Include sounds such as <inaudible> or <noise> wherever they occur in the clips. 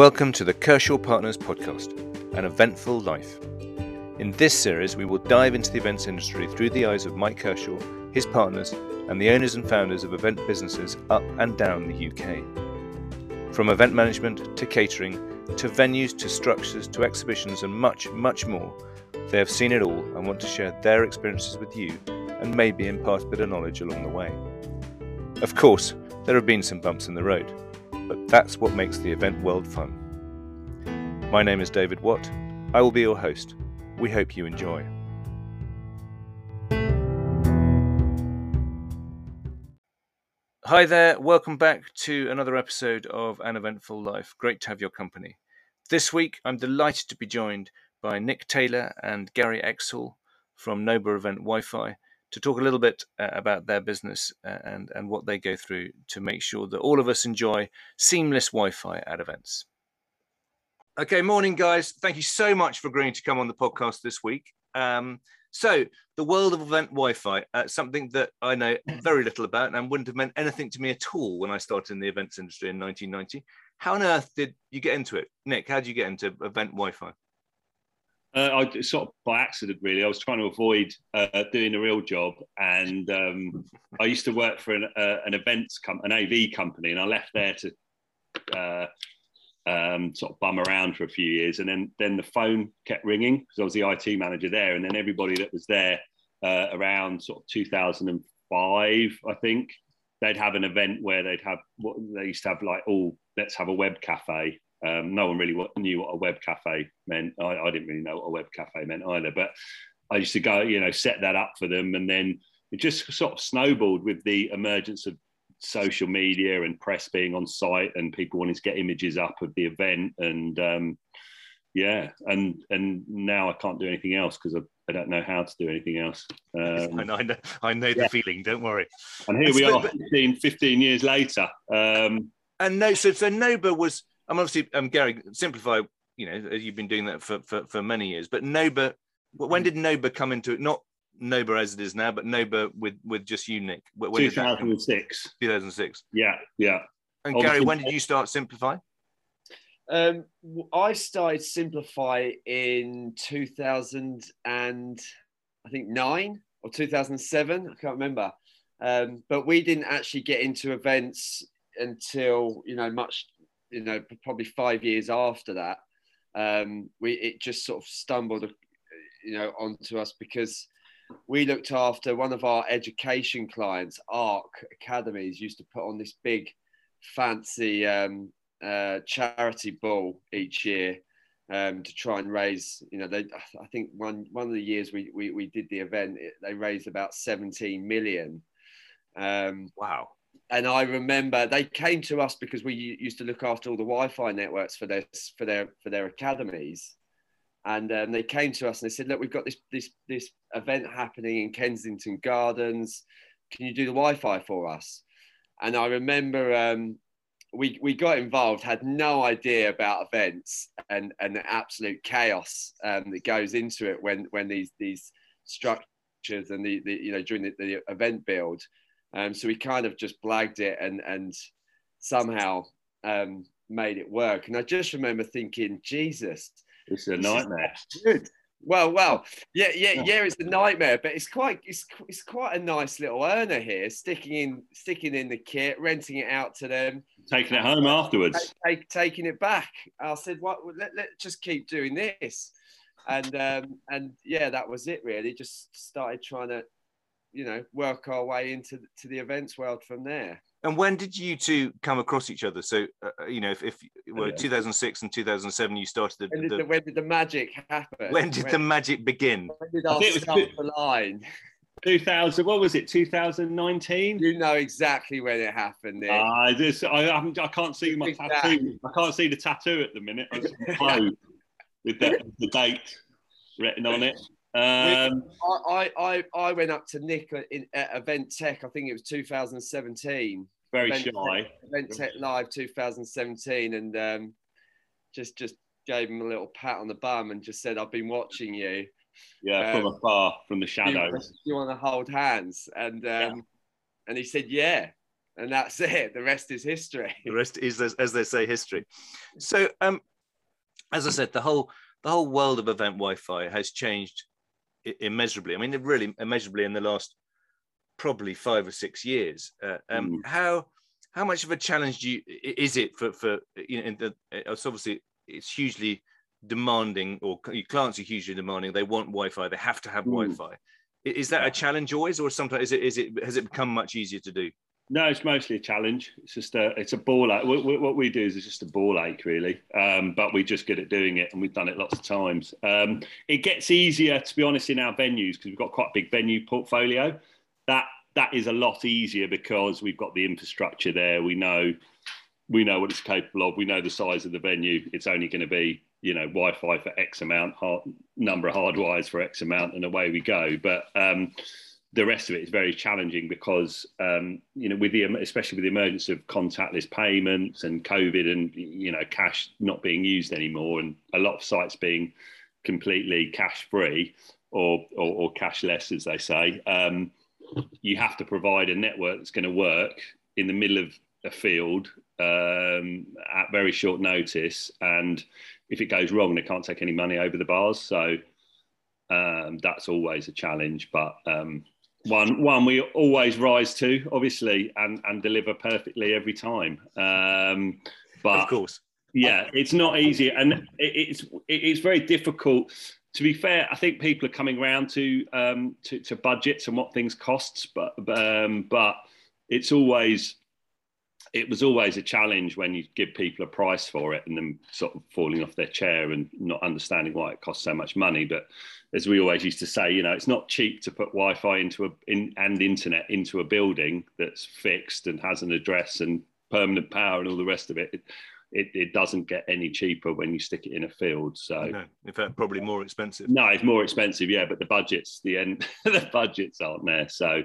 Welcome to the Kershaw Partners podcast, an eventful life. In this series, we will dive into the events industry through the eyes of Mike Kershaw, his partners, and the owners and founders of event businesses up and down the UK. From event management to catering to venues to structures to exhibitions and much, much more, they have seen it all and want to share their experiences with you and maybe impart a bit of knowledge along the way. Of course, there have been some bumps in the road but that's what makes the event world fun. My name is David Watt. I will be your host. We hope you enjoy. Hi there, welcome back to another episode of An Eventful Life. Great to have your company. This week, I'm delighted to be joined by Nick Taylor and Gary Exhall from Noba Event Wi Fi to talk a little bit uh, about their business uh, and, and what they go through to make sure that all of us enjoy seamless Wi Fi at events. Okay, morning, guys. Thank you so much for agreeing to come on the podcast this week. Um, so, the world of event Wi Fi, uh, something that I know <clears throat> very little about and wouldn't have meant anything to me at all when I started in the events industry in 1990. How on earth did you get into it? Nick, how did you get into event Wi Fi? Uh, I sort of by accident, really. I was trying to avoid uh, doing a real job, and um, I used to work for an, uh, an events com- an AV company, and I left there to uh, um, sort of bum around for a few years, and then then the phone kept ringing because I was the IT manager there, and then everybody that was there uh, around sort of 2005, I think, they'd have an event where they'd have what they used to have like, oh, let's have a web cafe um, no one really knew what a web cafe meant. I, I, didn't really know what a web cafe meant either, but I used to go, you know, set that up for them. And then it just sort of snowballed with the emergence of social media and press being on site and people wanting to get images up of the event. And um, yeah, and and now I can't do anything else because I, I, don't know how to do anything else. Um, <laughs> I know, I know, I know the feeling. Don't worry. And here we are, 15, 15 years later. Um, and no, so so Noba was I'm obviously um, Gary simplify. You know, you've been doing that for, for, for many years. But Noba, when did Noba come into it? Not Noba as it is now, but Noba with with just you, Nick. When 2006. 2006. Yeah, yeah. And Obviously, Gary, when did you start Simplify? Um, I started Simplify in 2000 and I think nine or 2007. I can't remember. Um, but we didn't actually get into events until you know much you know, probably five years after that, um, we it just sort of stumbled, you know, onto us because we looked after one of our education clients, Ark Academies, used to put on this big, fancy um, uh, charity ball each year um, to try and raise. You know, they, I think one one of the years we we, we did the event, it, they raised about 17 million. Um, wow and I remember they came to us because we used to look after all the Wi-Fi networks for their for their for their academies, and um, they came to us and they said, "Look, we've got this this this event happening in Kensington Gardens. Can you do the Wi-Fi for us?" And I remember um, we we got involved, had no idea about events and and the absolute chaos um, that goes into it when when these these structures and the, the you know during the, the event build um, so we kind of just blagged it and and somehow um, made it work. And I just remember thinking, Jesus, it's a nightmare. Good. Well, well, yeah, yeah, yeah. It's a nightmare, but it's quite, it's, it's quite a nice little earner here. Sticking in, sticking in the kit, renting it out to them, taking it home afterwards, take, taking it back. I said, "What? Let, let just keep doing this," and um, and yeah, that was it. Really, just started trying to you know work our way into to the events world from there. And when did you two come across each other? So uh, uh you know if, if well, yeah. 2006 and 2007 you started the when, did the, when did the magic happen? When did when, the magic begin? when did our start the line 2000 what was it 2019 you know exactly when it happened uh, I, just, I, I can't see my tattoo i can't see the tattoo at the minute. <laughs> With the, the date written on it um, I, I, I went up to Nick in, at Event Tech, I think it was 2017. Very Event shy. Tech, Event Tech Live 2017, and um, just just gave him a little pat on the bum and just said, "I've been watching you." Yeah, um, from afar, from the shadows. You, you want to hold hands, and um, yeah. and he said, "Yeah," and that's <laughs> it. The rest is history. The rest is, as they say, history. So, um, as I said, the whole the whole world of event Wi-Fi has changed immeasurably. I mean, really immeasurably in the last probably five or six years. Uh, um, mm. How how much of a challenge you, is it for for you know? The, it's obviously it's hugely demanding, or your clients are hugely demanding. They want Wi-Fi. They have to have mm. Wi-Fi. Is that a challenge always, or sometimes is it is it has it become much easier to do? No, it's mostly a challenge. It's just a it's a ball ache. What, what we do is it's just a ball ache, really. Um, but we're just good at doing it, and we've done it lots of times. Um, it gets easier, to be honest, in our venues because we've got quite a big venue portfolio. That that is a lot easier because we've got the infrastructure there. We know we know what it's capable of. We know the size of the venue. It's only going to be you know Wi-Fi for X amount, hard, number of hard wires for X amount, and away we go. But um, the rest of it is very challenging because um, you know with the especially with the emergence of contactless payments and COVID and you know cash not being used anymore and a lot of sites being completely cash free or, or, or cashless as they say um, you have to provide a network that's going to work in the middle of a field um, at very short notice. And if it goes wrong they can't take any money over the bars. So um, that's always a challenge. But um, one one we always rise to, obviously, and and deliver perfectly every time. Um, but of course, yeah, it's not easy, and it, it's it's very difficult. To be fair, I think people are coming around to um, to, to budgets and what things costs, but um, but it's always it was always a challenge when you give people a price for it and then sort of falling off their chair and not understanding why it costs so much money. But as we always used to say, you know, it's not cheap to put Wi-Fi into a in, and internet into a building that's fixed and has an address and permanent power and all the rest of it. it it, it, doesn't get any cheaper when you stick it in a field. So, no, in fact, probably more expensive. No, it's more expensive, yeah. But the budgets, the end, <laughs> the budgets aren't there. So,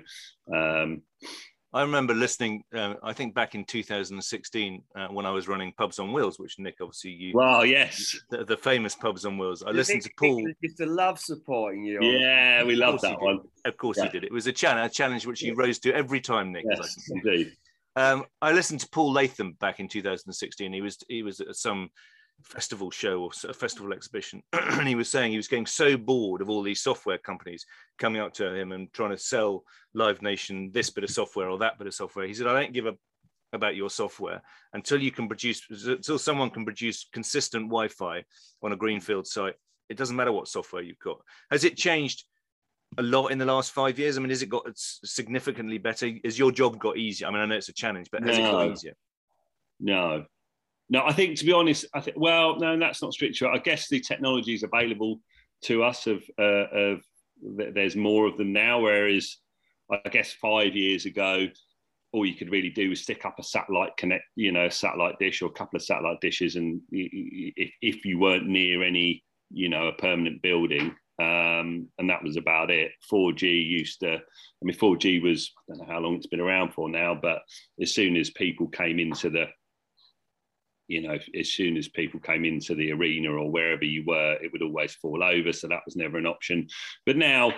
um, I remember listening. Uh, I think back in 2016 uh, when I was running Pubs on Wheels, which Nick obviously you. Wow! Yes. The, the famous Pubs on Wheels. I listened to Paul. Used to love supporting you. Yeah, we love that one. Of course yeah. he did. It was a challenge, a challenge which you rose to every time, Nick. Yes, indeed. Um, I listened to Paul Latham back in 2016. He was he was at some festival show or a festival exhibition <clears throat> and he was saying he was getting so bored of all these software companies coming up to him and trying to sell live nation this bit of software or that bit of software. He said i don't give a about your software until you can produce until someone can produce consistent wi-fi on a greenfield site. It doesn't matter what software you've got. Has it changed a lot in the last five years? I mean has it got significantly better? Has your job got easier? I mean i know it's a challenge but has no. it got easier? No no, I think to be honest, I think well, no, that's not strict. I guess the technology is available to us of uh, of there's more of them now, whereas I guess five years ago, all you could really do was stick up a satellite connect, you know, satellite dish or a couple of satellite dishes, and if, if you weren't near any, you know, a permanent building, um, and that was about it. 4G used to, I mean, 4G was I don't know how long it's been around for now, but as soon as people came into the you know, as soon as people came into the arena or wherever you were, it would always fall over. So that was never an option. But now,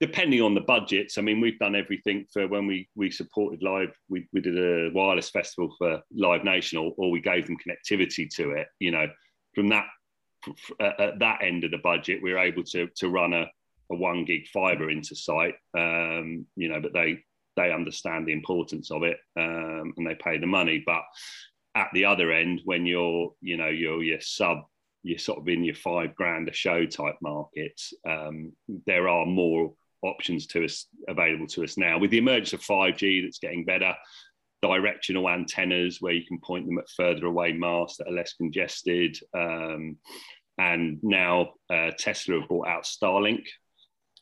depending on the budgets, I mean, we've done everything for when we we supported live. We, we did a wireless festival for Live Nation, or, or we gave them connectivity to it. You know, from that at that end of the budget, we were able to to run a, a one gig fiber into site. Um, you know, but they they understand the importance of it um, and they pay the money. But at the other end, when you're, you know, you're your sub, you're sort of in your five grand a show type markets, um, there are more options to us available to us now. With the emergence of 5G that's getting better, directional antennas where you can point them at further away masts that are less congested. Um, and now uh, Tesla have bought out Starlink.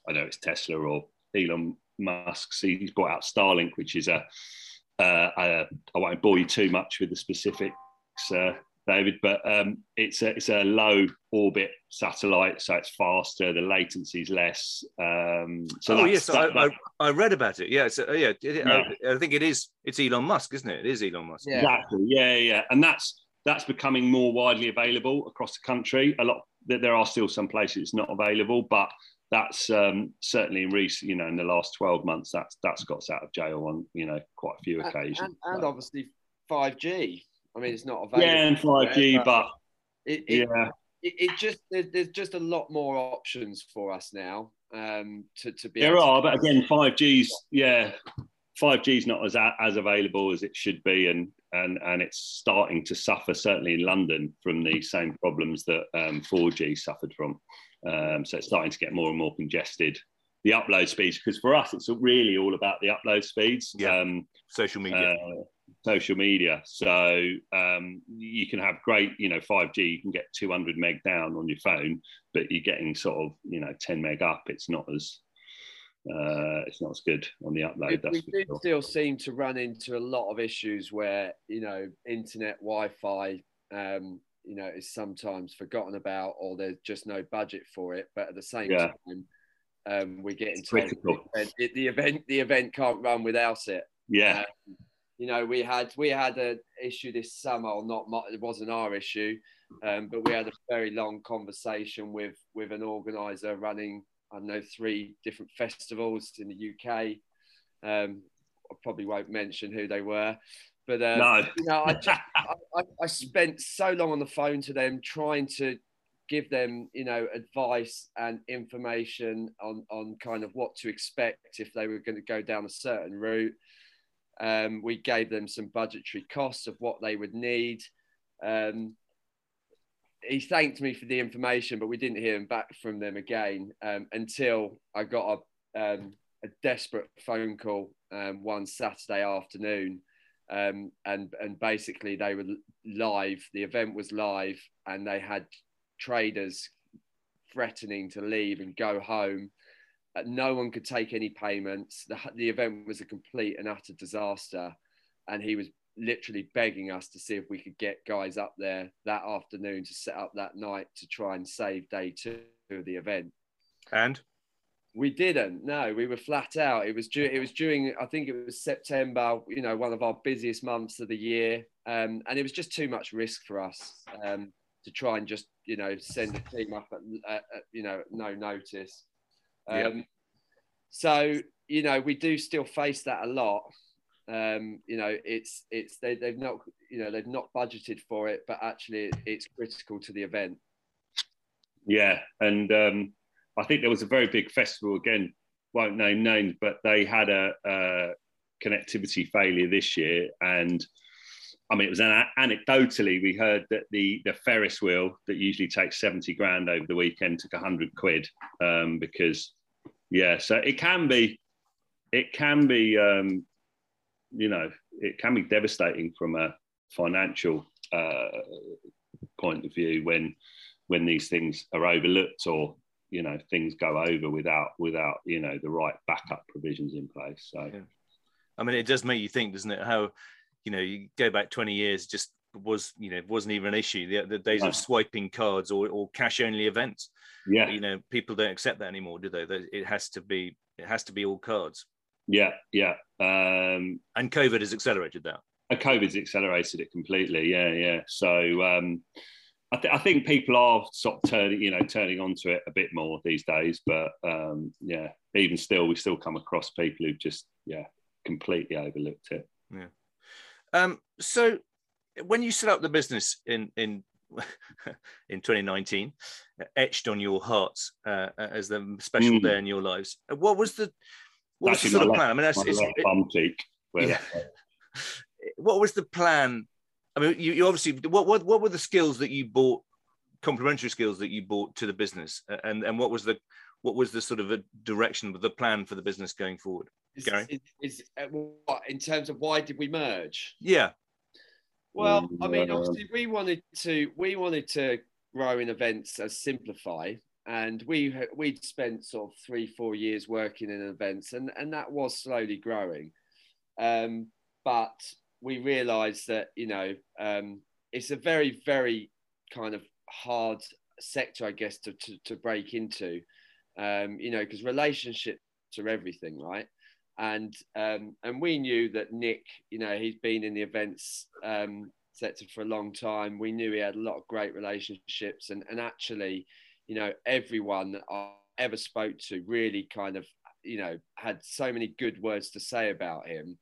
I know it's Tesla or Elon Musk. He's bought out Starlink, which is a uh, I, I, won't bore you too much with the specifics, uh, David, but um, it's a it's a low orbit satellite, so it's faster. The latency is less. Um, so oh yes, that, I, I, I, read about it. Yeah, so, yeah, it, yeah. I, I, think it is. It's Elon Musk, isn't it? It is Elon Musk. Yeah. Exactly. Yeah, yeah, and that's that's becoming more widely available across the country. A lot there are still some places it's not available, but that's um, certainly in recent, you know, in the last twelve months, that's that's got us out of jail on you know quite a few occasions. And, and, and obviously five G. I mean, it's not available. Yeah, and five G, but it, it, yeah, it, it just there's just a lot more options for us now um, to to be. There are, but again, five G's, yeah, five G's not as as available as it should be, and and and it's starting to suffer certainly in London from the same problems that um, 4G suffered from. Um, so it's starting to get more and more congested. The upload speeds, because for us, it's really all about the upload speeds. Yeah. Um, social media. Uh, social media. So um, you can have great, you know, 5G, you can get 200 meg down on your phone, but you're getting sort of, you know, 10 meg up. It's not as uh, it's not as good on the upload. we do sure. still seem to run into a lot of issues where you know internet Wi-Fi, um, you know, is sometimes forgotten about, or there's just no budget for it. But at the same yeah. time, um, we get into the event, the event. The event can't run without it. Yeah. Um, you know, we had we had an issue this summer, or not. It wasn't our issue, um, but we had a very long conversation with with an organizer running I know three different festivals in the UK. Um, I probably won't mention who they were, but um, no. you know, I, just, I, I spent so long on the phone to them trying to give them, you know, advice and information on on kind of what to expect if they were going to go down a certain route. Um, we gave them some budgetary costs of what they would need. Um, he thanked me for the information, but we didn't hear him back from them again um, until I got a, um, a desperate phone call um, one Saturday afternoon. Um, and and basically they were live. The event was live, and they had traders threatening to leave and go home. Uh, no one could take any payments. The, the event was a complete and utter disaster, and he was literally begging us to see if we could get guys up there that afternoon to set up that night to try and save day two of the event. And we didn't. No, we were flat out. It was due, it was during I think it was September. You know, one of our busiest months of the year, um, and it was just too much risk for us um, to try and just you know send a team up at, at, at you know no notice. Um, yep. So you know we do still face that a lot. Um, you know, it's it's they, they've not you know they've not budgeted for it, but actually it's critical to the event. Yeah, and um, I think there was a very big festival again. Won't name names, but they had a, a connectivity failure this year, and I mean, it was an, anecdotally we heard that the the Ferris wheel that usually takes seventy grand over the weekend took hundred quid um, because yeah, so it can be it can be um, you know, it can be devastating from a financial uh, point of view when when these things are overlooked or you know things go over without without you know the right backup provisions in place. So, yeah. I mean, it does make you think, doesn't it? How you know you go back twenty years, just was you know wasn't even an issue. The, the days of swiping cards or, or cash only events. Yeah, you know, people don't accept that anymore, do they? It has to be it has to be all cards. Yeah, yeah. Um, and COVID has accelerated that. COVID's accelerated it completely. Yeah, yeah. So um, I, th- I, think people are sort of turning, you know, turning onto it a bit more these days. But um, yeah, even still, we still come across people who've just, yeah, completely overlooked it. Yeah. Um, so when you set up the business in in <laughs> in 2019, etched on your hearts uh, as the special mm. day in your lives, what was the what was the sort of plan? I mean, that's it's, bum cheek. Yeah. <laughs> what was the plan? I mean, you, you obviously what, what what were the skills that you bought, complementary skills that you bought to the business, and and what was the what was the sort of a direction of the plan for the business going forward, is, Gary? Is, is uh, what in terms of why did we merge? Yeah. Well, I mean, obviously, we wanted to we wanted to grow in events as Simplify, and we we'd spent sort of three four years working in events and and that was slowly growing. Um, but we realized that you know um, it's a very very kind of hard sector i guess to, to, to break into um, you know because relationships are everything right? And um, and we knew that nick you know he's been in the events um, sector for a long time. We knew he had a lot of great relationships and and actually you know, everyone that I ever spoke to really kind of you know had so many good words to say about him.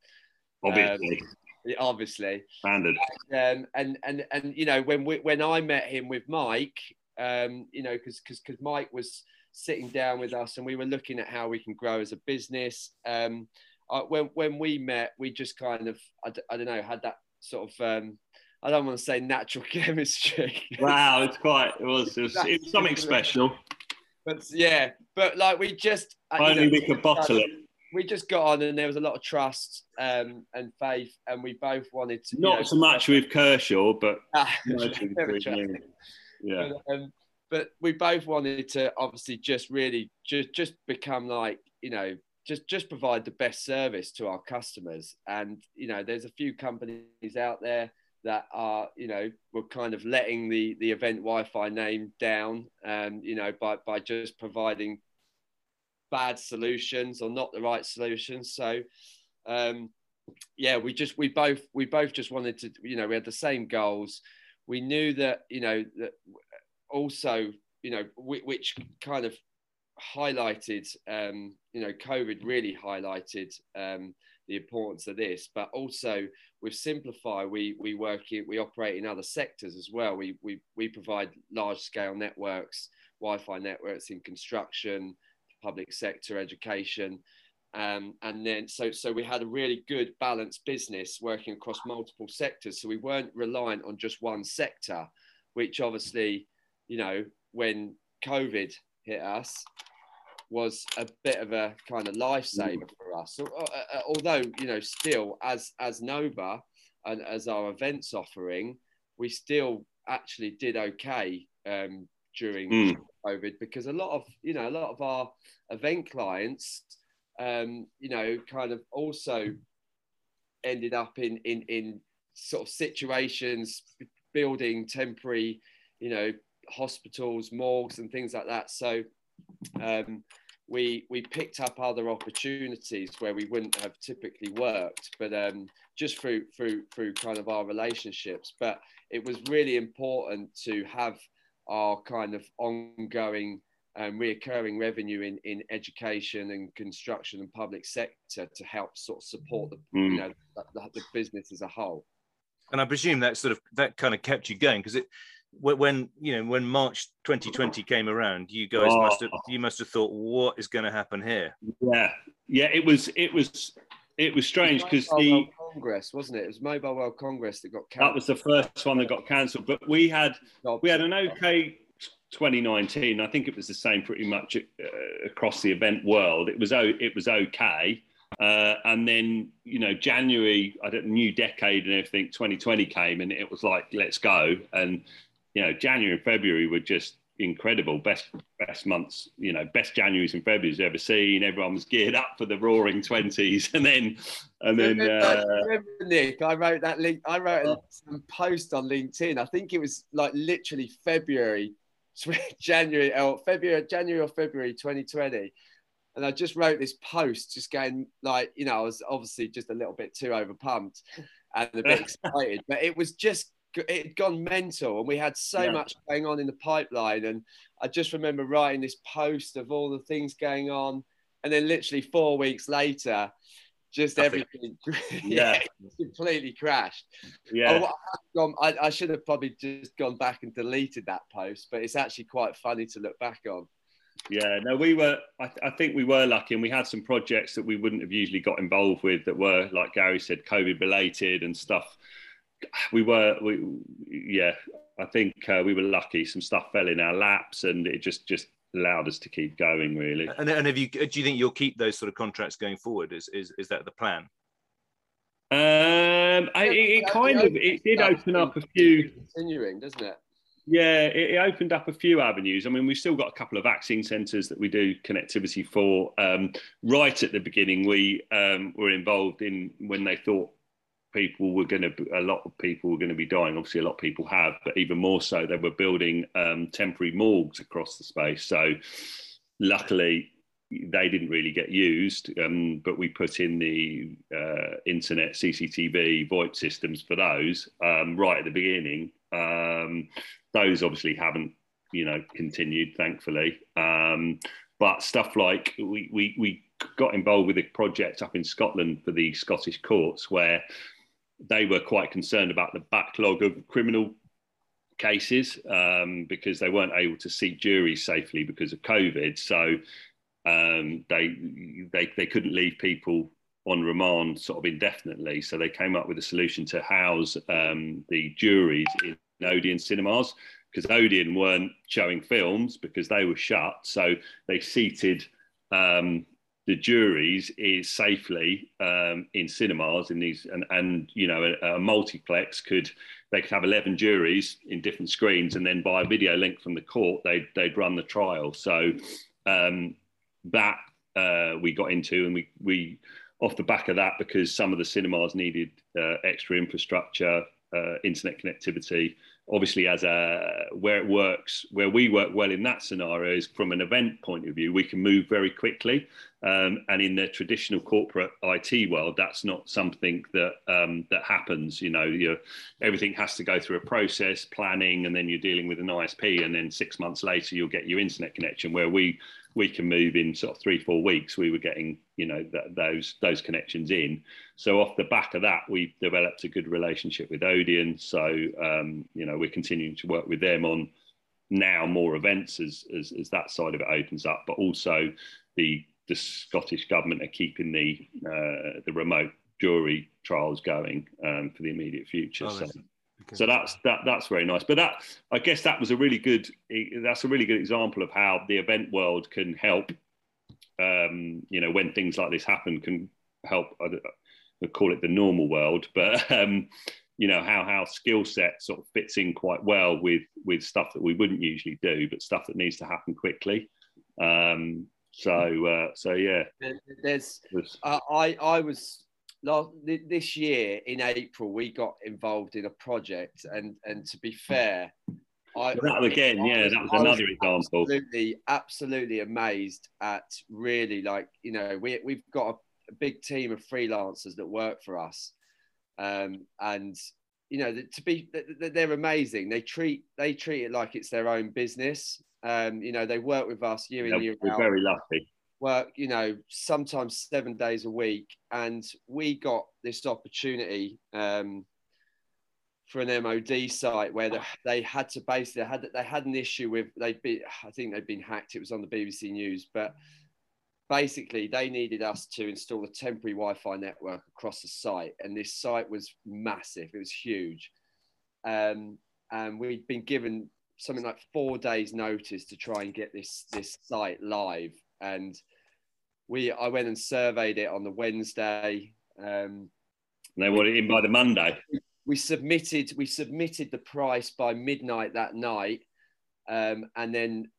Obviously, um, obviously, standard. Um, and and and you know when we, when I met him with Mike, um, you know, because because because Mike was sitting down with us and we were looking at how we can grow as a business. Um, I, when when we met, we just kind of I d- I don't know had that sort of um, I don't want to say natural <laughs> chemistry. wow, it's quite it was it was, it was something special. But yeah, but like we just only know, we could bottle it. We just got on, and there was a lot of trust um, and faith, and we both wanted to. Not know, so much with Kershaw, but <laughs> <laughs> yeah. But, um, but we both wanted to obviously just really just just become like you know just just provide the best service to our customers and you know there's a few companies out there that are you know were kind of letting the the event wi-fi name down um you know by by just providing bad solutions or not the right solutions. So um yeah we just we both we both just wanted to you know we had the same goals. We knew that you know that also you know which kind of highlighted, um, you know, COVID really highlighted um, the importance of this, but also with Simplify, we, we work in, we operate in other sectors as well. We, we, we provide large scale networks, Wi-Fi networks in construction, public sector, education. Um, and then so so we had a really good balanced business working across multiple sectors so we weren't reliant on just one sector which obviously you know when covid hit us was a bit of a kind of lifesaver mm. Us. So, uh, uh, although you know, still as as Noba and as our events offering, we still actually did okay um, during mm. COVID because a lot of you know a lot of our event clients, um, you know, kind of also ended up in in in sort of situations building temporary, you know, hospitals, morgues, and things like that. So um, we we picked up other opportunities where we wouldn't have typically worked, but um, just through through through kind of our relationships. But it was really important to have our kind of ongoing um, reoccurring revenue in, in education and construction and public sector to help sort of support the mm. you know the, the business as a whole. And I presume that sort of that kind of kept you going because it when you know when March 2020 came around, you guys oh. must have you must have thought, what is going to happen here? Yeah, yeah, it was it was it was strange because the World Congress wasn't it? It was Mobile World Congress that got cancelled. That was the first one that got cancelled, but we had we had an okay 2019. I think it was the same pretty much uh, across the event world. It was it was okay. Uh, and then, you know, January, I don't new decade and everything, 2020 came and it was like, let's go. And you know, January and February were just incredible. Best best months, you know, best Januaries and Februarys ever seen. Everyone was geared up for the roaring twenties, <laughs> and then and then. Uh, remember, Nick, I wrote that link. I wrote a some post on LinkedIn. I think it was like literally February, <laughs> January or February, January or February 2020. And I just wrote this post, just going like, you know, I was obviously just a little bit too overpumped and a bit <laughs> excited, but it was just it had gone mental and we had so yeah. much going on in the pipeline and i just remember writing this post of all the things going on and then literally four weeks later just everything <laughs> yeah. completely crashed. Yeah. Oh, um, I, I, should have probably just gone back and deleted that post but it's actually quite funny to look back on. Yeah no we were I, th- I, think we were lucky and we had some projects that we wouldn't have usually got involved with that were like gary said covid related and stuff we were we yeah i think uh, we were lucky. Some stuff fell in our laps and it just just allowed us to keep going really. And, and have you do you think you'll keep those sort of contracts going forward? Is is, is that the plan? Um I, it, it kind of it did open up a few continuing doesn't it? Yeah, it, it, opened up a few avenues. I mean, we've still got a couple of vaccine centres that we do connectivity for. Um, right at the beginning, we um, were involved in when they thought people were going to a lot of people were going to be dying. Obviously a lot of people have but even more so they were building um, temporary morgues across the space. So luckily they didn't really get used um, but we put in the uh, internet cctv voip systems for those um, right at the beginning. Um, those obviously haven't you know continued thankfully. Um, but stuff like we, we, we got involved with a project up in Scotland for the Scottish courts where they were quite concerned about the backlog of criminal cases um, because they weren't able to seat juries safely because of COVID. So um, they, they, they couldn't leave people on remand sort of indefinitely. So they came up with a solution to house um, the juries in Odeon cinemas because Odeon weren't showing films because they were shut. So they seated um, the juries is safely um, in cinemas in these and, and you know a, a, multiplex could they could have 11 juries in different screens and then by a video link from the court they'd, they'd run the trial. So um, that uh, we got into and we, we off the back of that because some of the cinemas needed uh, extra infrastructure uh, internet connectivity. Obviously as a where it works where we work well in that scenario is from an event point of view we can move very quickly um, and in the traditional corporate IT world that's not something that um, that happens you know everything has to go through a process planning and then you're dealing with an ISP and then six months later you'll get your internet connection where we we can move in sort of three four weeks we were getting you know th- those those connections in. So off the back of that we've developed a good relationship with odeon. So um, you know we're continuing to work with them on now more events as, as, as that side of it opens up but also the the scottish government are keeping the uh, the remote jury trials going um, for the immediate future oh, so so that's that that's very nice. But that I guess that was a really good that's a really good example of how the event world can help. Um, you know, when things like this happen, can help. I call it the normal world, but um, you know how how skill set sort of fits in quite well with with stuff that we wouldn't usually do, but stuff that needs to happen quickly. Um, so uh, so yeah, there's uh, I I was last this year in April we got involved in a project, and and to be fair, I, that again, I, yeah, that was another example. Absolutely, absolutely amazed at really like you know we we've got a, a big team of freelancers that work for us, um, and you know to be they're amazing. They treat they treat it like it's their own business. Um, you know they work with us year in year we're out. We're very lucky work, you know, sometimes seven days a week. And we got this opportunity um, for an MOD site where the, they had to basically they had they had an issue with they'd be I think they'd been hacked. It was on the BBC News, but basically they needed us to install a temporary Wi-Fi network across the site, and this site was massive. It was huge, um, and we'd been given something like four days notice to try and get this this site live and we I went and surveyed it on the Wednesday. Um, they want it in by the Monday. We submitted we submitted the price by midnight that night, um, and then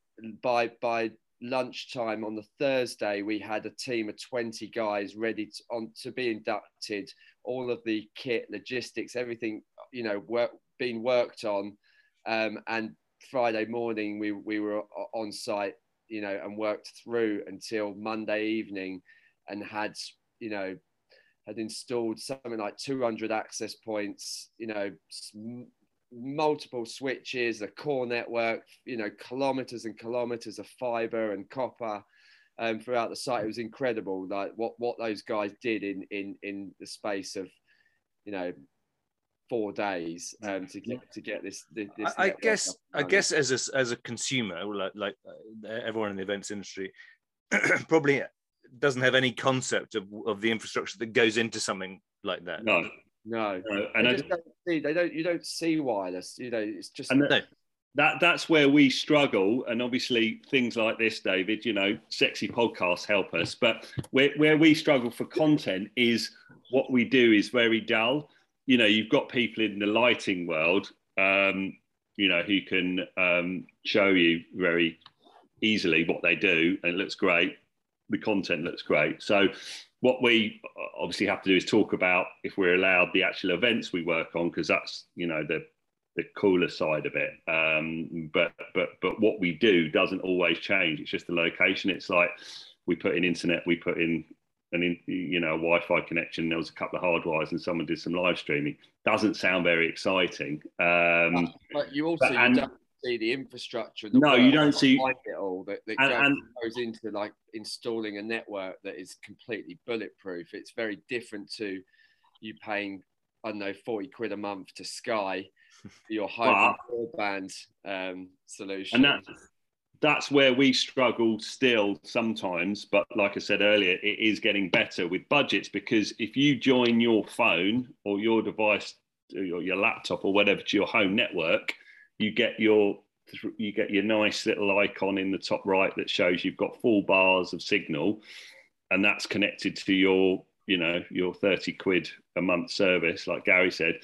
by by lunchtime on the Thursday we had a team of twenty guys ready to, on to be inducted. All of the kit, logistics, everything you know, work being worked on, um, and Friday morning we we were on site you know, and worked through until Monday evening and had, you know, had installed something like 200 access points, you know, multiple switches, a core network, you know, kilometers and kilometers of fiber and copper um, throughout the site. It was incredible, like what what those guys did in in in the space of, you know, four days um, to get to get this. this I, guess I guess as a as a consumer, like like uh, everyone in the events industry, <clears throat> probably doesn't have any concept of, of the infrastructure that goes into something like that. No, no, no. and they, don't see, they don't. You don't see wireless. You know, it's just. And no. That that's where we struggle, and obviously things like this, David. You know, sexy podcasts help us, but where where we struggle for content is what we do is very dull you know, you've got people in the lighting world, um, you know, who can um, show you very easily what they do, and it looks great. The content looks great. So, what we obviously have to do is talk about if we're allowed the actual events we work on, because that's you know the the cooler side of it. Um, but but but what we do doesn't always change. It's just the location. It's like we put in internet, we put in and in, you know a Wi-Fi connection. There was a couple of hard wires, and someone did some live streaming. Doesn't sound very exciting. Um, but, you also but, and, see the infrastructure. The no, you don't see it all that, that and, and, goes into like installing a network that is completely bulletproof. It's very different to you paying I don't know forty quid a month to Sky for your <laughs> home broadband um, solution. And that, that's where we struggle still sometimes. But like I said earlier, it is getting better with budgets because if you join your phone or your device, or your laptop or whatever to your home network, you get your you get your nice little icon in the top right that shows you've got full bars of signal, and that's connected to your you know your 30 quid a month service like gary said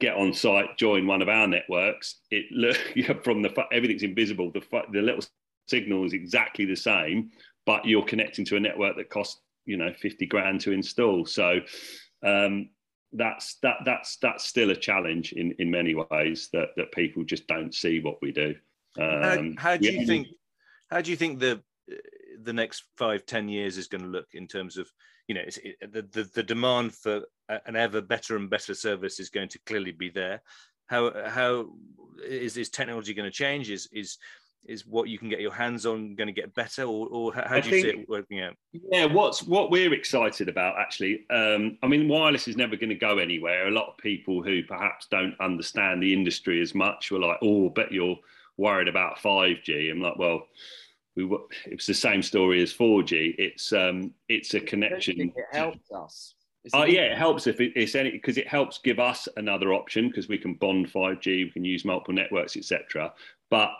get on site, join one of our networks, it look <laughs> from the everything's invisible. The the little signal is exactly the same, but you're connecting to a network that costs you know 50 grand to install. So um, that's that that's that's still a challenge in in many ways that that people just don't see what we do. Um, how, how, do you yeah. think? How do you think the the next five ten years is going to look in terms of you know it, the, the, the demand for an ever better and better service is going to clearly be there. How how is this technology going to change? Is is is what you can get your hands on going to get better? Or, or how, do you think, see it working out? Yeah what's what we're excited about actually um, i mean wireless is never going to go anywhere. A lot of people who perhaps don't understand the industry as much were like oh bet you're worried about 5g i'm like well we it's the same story as 4G. It's um it's a connection. it helps us. Oh yeah, it helps if it, it's any because it helps give us another option because we can bond 5G, we can use multiple networks, etc. But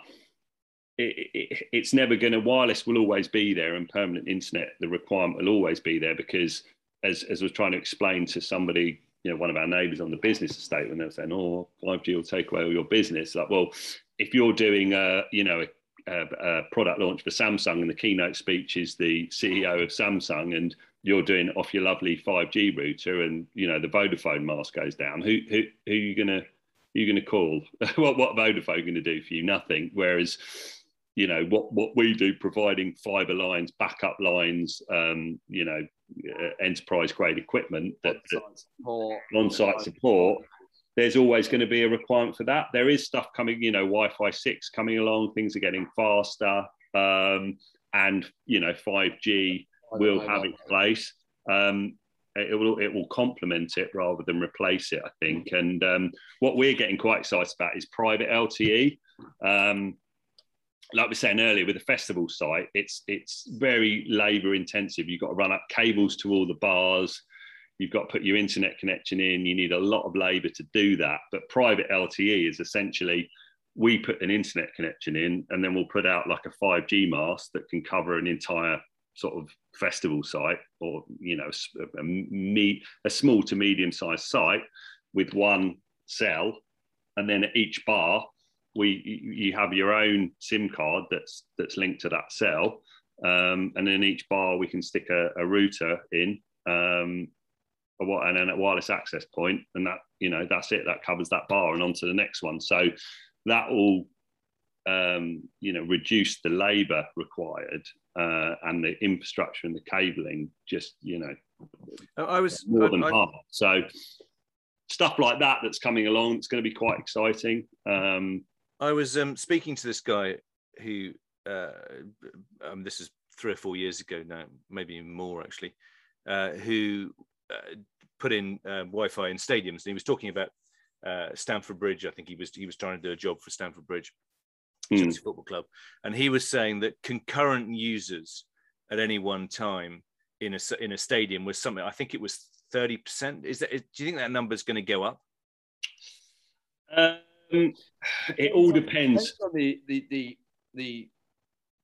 it, it, it's never going to wireless will always be there, and permanent internet the requirement will always be there because as as I was trying to explain to somebody, you know, one of our neighbours on the business estate when they were saying, "Oh, 5G will take away all your business," like, well, if you're doing a you know a uh, product launch for Samsung, and the keynote speech is the CEO of Samsung, and you're doing off your lovely 5G router, and you know the Vodafone mask goes down. Who who who are you gonna who you gonna call? <laughs> what what Vodafone to do for you? Nothing. Whereas you know what what we do, providing fiber lines, backup lines, um, you know, uh, enterprise grade equipment that, on-site support, on-site support there's always going to be a requirement for that. There is stuff coming, you know, Wi-Fi six coming along. Things are getting faster, um, and you know, 5G will have its place. Um, it will it will complement it rather than replace it, I think. And um, what we're getting quite excited about is private LTE. Um, like we were saying earlier, with the festival site, it's it's very labour intensive. You've got to run up cables to all the bars you've got to put your internet connection in. You need a lot of labor to do that. But private LTE is essentially we put an internet connection in and then we'll put out like a 5G mast that can cover an entire sort of festival site or, you know, a, me, a small to medium sized site with one cell. And then at each bar, we you have your own SIM card that's that's linked to that cell. Um, and in each bar, we can stick a, a router in um, a, and then a wireless access point, and that you know that's it. That covers that bar, and on to the next one. So that will um, you know reduce the labour required uh, and the infrastructure and the cabling. Just you know, I was more than I, half. So stuff like that that's coming along. It's going to be quite exciting. Um, I was um, speaking to this guy who uh, um, this is three or four years ago now, maybe more actually, uh, who uh, put in um, Wi-Fi in stadiums. And he was talking about uh, Stamford Bridge. I think he was he was trying to do a job for Stamford Bridge mm. Football Club, and he was saying that concurrent users at any one time in a in a stadium was something. I think it was thirty percent. Is that? Do you think that number is going to go up? Um, it all depends. depends on the, the the the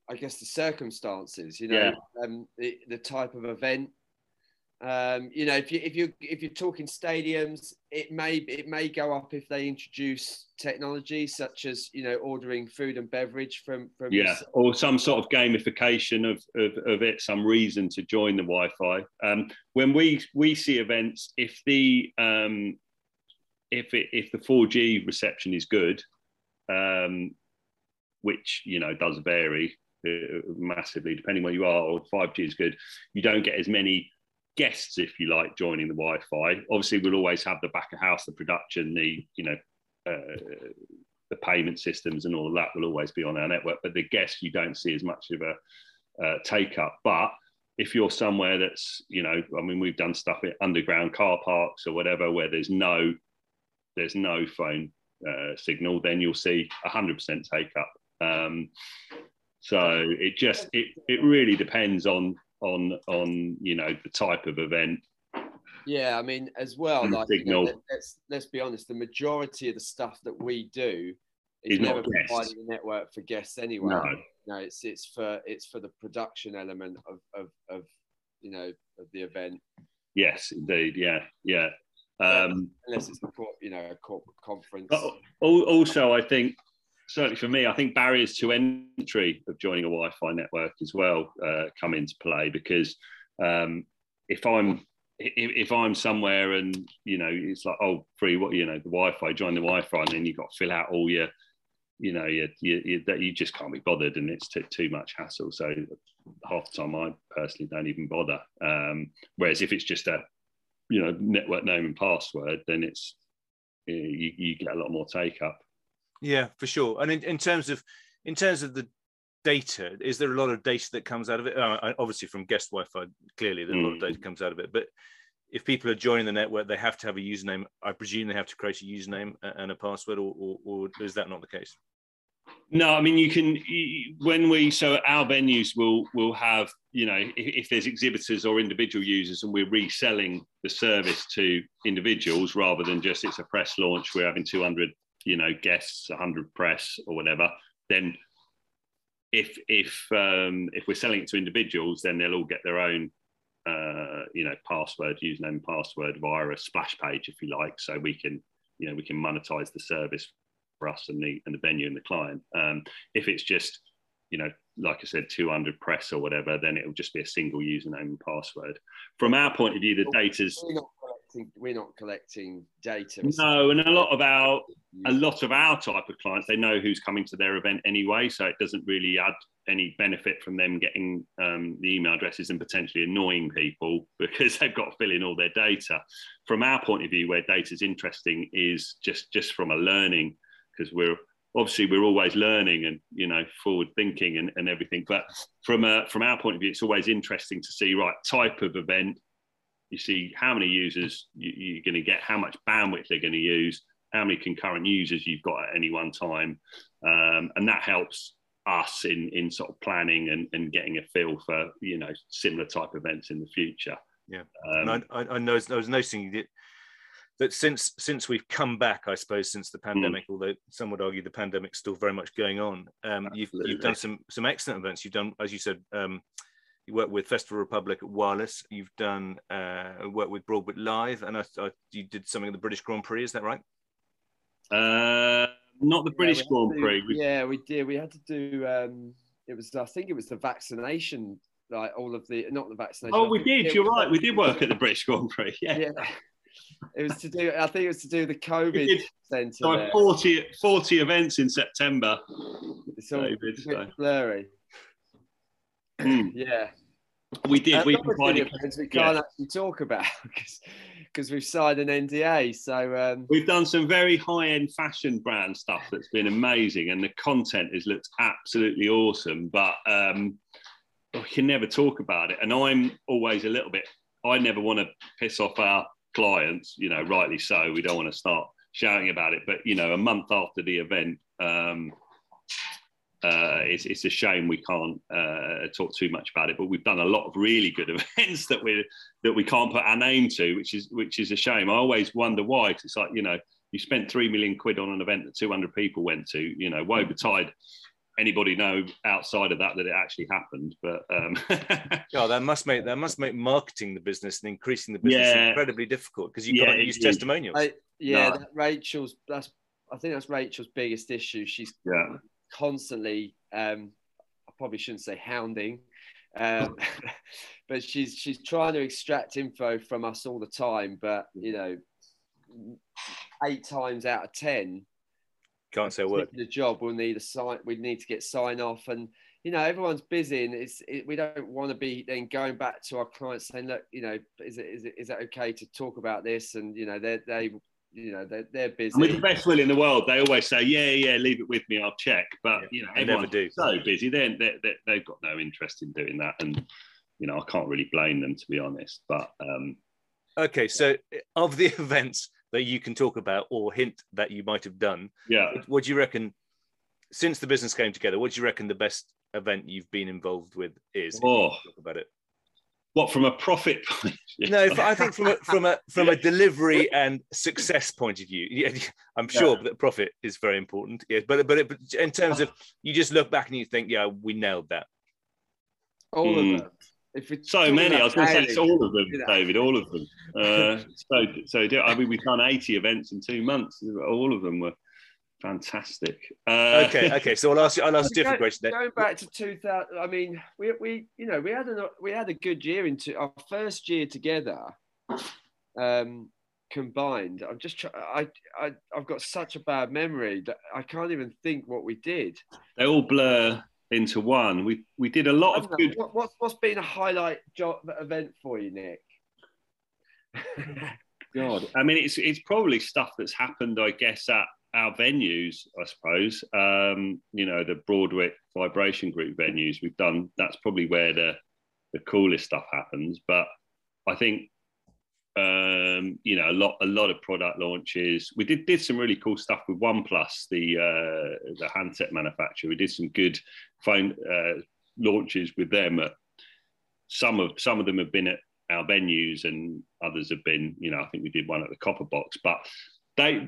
I guess the circumstances. You know, yeah. um, the, the type of event um, you know, if you if you if you're talking stadiums, it may it may go up if they introduce technology such as you know ordering food and beverage from from yeah, or some sort of gamification of, of, of it, some reason to join the Wi-Fi. Um, when we we see events, if the um, if it, if the 4G reception is good, um, which you know does vary uh, massively depending where you are, or 5G is good, you don't get as many guests, if you like, joining the Wi-Fi. Obviously, we'll always have the back of house, the production, the you know, uh, the payment systems and all of that will always be on our network. But the guests, you don't see as much of a uh, take up. But if you're somewhere that's, you know, I mean, we've done stuff at underground car parks or whatever where there's no there's no phone uh, signal, then you'll see 100% take up. Um, so it just it, it really depends on on on you know the type of event. Yeah, I mean, as well, like you know, let, let's let's be honest, the majority of the stuff that we do is, is never providing a network for guests anyway. No. no, it's it's for it's for the production element of of, of you know of the event. Yes, indeed. Yeah, yeah. Um, unless it's a you know a corporate conference. Also, I think certainly for me, I think barriers to entry of joining a Wi-Fi network as well uh, come into play because um, if I'm if, if, I'm somewhere and you know it's like oh free what you know the Wi-Fi join the Wi-Fi and then you've got to fill out all your you know you, you, that you just can't be bothered and it's t- too much hassle. So half the time I personally don't even bother. Um, whereas if it's just a you know network name and password then it's you, you get a lot more take up yeah, for sure. And in, in terms of in terms of the data, is there a lot of data that comes out of it? Uh, obviously, from guest Wi-Fi, clearly there's mm. a lot of data mm. comes out of it. But if people are joining the network, they have to have a username. I presume they have to create a username and a password, or, or, or is that not the case? No, I mean you can when we so our venues will will have you know if, if, there's exhibitors or individual users and we're reselling the service to individuals rather than just it's a press launch we're having 200 you know guests 100 press or whatever then if if um, if we're selling it to individuals then they'll all get their own uh, you know password username password via a splash page if you like so we can you know we can monetize the service for us and the and the venue and the client. Um, if it's just you know like i said 200 press or whatever then it'll just be a single username and password. From our point of view the data's collecting we're not collecting data. No, and a lot of our a lot of our type of clients they know who's coming to their event anyway, so it doesn't really add any benefit from them getting um, the email addresses and potentially annoying people <laughs> because they've got to fill in all their data. From our point of view, where data is interesting is just just from a learning because we're obviously we're always learning and you know forward thinking and, and everything but from a from our point of view it's always interesting to see right type of event you see how many users you, are going to get, how much bandwidth they're going to use, how many concurrent users you've got at any one time, um, and that helps us in in sort of planning and, and getting a feel for you know similar type events in the future. Yeah, um, and I, I, know I was noticing that that since since we've come back, I suppose since the hmm. pandemic, mm. although some would argue the pandemic's still very much going on, um, you've you've done some some excellent events. You've done, as you said, um, you work with Festival Republic at Wireless. You've done uh, work with Broadwick Live, and I, I, you did something at the British Grand Prix. Is that right? Uh, not the British yeah, Grand Prix. we... Yeah, we did. We had to do. Um, it was. I think it was the vaccination. Like all of the, not the vaccination. Oh, we did. You're right. we did work at the British Grand Prix. Yeah. yeah. It was to do. I think it was to do the COVID centre. So 40, 40 events in September. It's all David, so. blurry. Mm. yeah. We did. We provided. We can't yeah. actually talk about because we've signed an NDA. So um... we've done some very high-end fashion brand stuff that's been amazing, and the content has looked absolutely awesome. But um, we can never talk about it, and I'm always a little bit. I never want to piss off our clients. You know, rightly so. We don't want to start shouting about it. But you know, a month after the event. Um, uh, it's, it's a shame we can't uh, talk too much about it, but we've done a lot of really good <laughs> events that we that we can't put our name to, which is which is a shame. I always wonder why. Cause it's like you know, you spent three million quid on an event that 200 people went to. You know, woe betide anybody know outside of that that it actually happened. But um, <laughs> yeah, that must make that must make marketing the business and increasing the business yeah. incredibly difficult because you yeah, can't use testimonials. I, yeah, no. that Rachel's that's I think that's Rachel's biggest issue. She's yeah constantly, um, I probably shouldn't say hounding, um, <laughs> <laughs> but she's she's trying to extract info from us all the time. But you know, eight times out of ten, can't say a word. The job we'll need a sign. We need to get sign off, and you know everyone's busy, and it's it, we don't want to be then going back to our clients saying, look, you know, is it is it is it okay to talk about this? And you know they they you know they're, they're busy. And with the best will in the world, they always say, "Yeah, yeah, leave it with me, I'll check." But Yeah, you know, they never everyone's do. so busy, then they, they, they've got no interest in doing that, and you know, I can't really blame them to be honest. But um, Okay, so of the <laughs> events that you can talk about or hint that you might have done, yeah, what do you reckon? Since the business came together, what do you reckon the best event you've been involved with is? Oh. talk about it. What from a profit <laughs> point? of view? No, i think from a from a from a delivery and success point of view, yeah, I'm sure that profit is very important. Yeah, but but, but in terms of you just look back and you think, yeah, we nailed that. all Hmm. of them. If we're So many. I was going to say it's all of them. David. All of them. <laughs> Uh, so, so I mean, we've done eighty events in two months. All of them were fantastic. Uh, Okay, okay. So I'll ask you, I'll ask a different Go- question. Then. Going back to 2000, I mean, we, we you know we had a we had a good year into our first year together, um, combined. I'm just try, I I I've got such a bad memory that I can't even think what we did. They all blur into one. We we did a lot of know, good. what, what's what's been a highlight job event for you, Nick? <laughs> God, I mean, it's it's probably stuff that's happened, I guess, at our venues. I suppose, um, you know, the Broadwick Vibration Group venues. We've done. That's probably where the the coolest stuff happens. But I think, um, you know, a lot a lot of product launches. We did did some really cool stuff with OnePlus, the uh, the handset manufacturer. We did some good phone uh, launches with them. At, some of some of them have been at our venues and others have been, you know, I think we did one at the Copper Box, but they,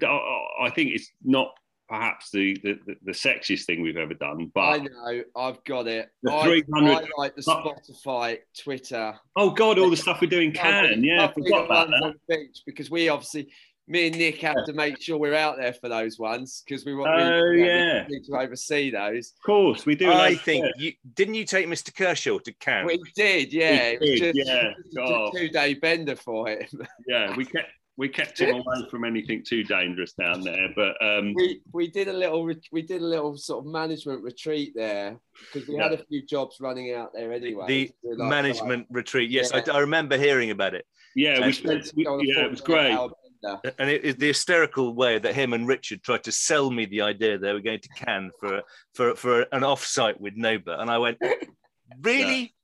I think it's not perhaps the, the, the sexiest thing we've ever done, but I know, I've got it. The I, 300 I like the uh, Spotify, Twitter. oh God, all the stuff we're doing can, yeah, I forgot about that. on the beach because we obviously, me and Nick have to make sure we're out there for those ones because we want Oh, we, yeah. we need to oversee those. Of course, we do. I like- think you didn't you take Mr. Kershaw to Cannes? We did, yeah. it was did, just, yeah. just Oh. a two day bender for him. yeah, we <laughs> kept we kept him away from anything too dangerous down there, but um, we we did a little re- we did a little sort of management retreat there because we had a few jobs running out there anyway. the like, management retreat. Yes, I, Yeah. I remember hearing about it, yeah, we spent. We, go on a yeah, it was great. and it is the hysterical way that him and Richard tried to sell me the idea they were going to Cannes for for for an off-site with Noba, and I went, <laughs> really?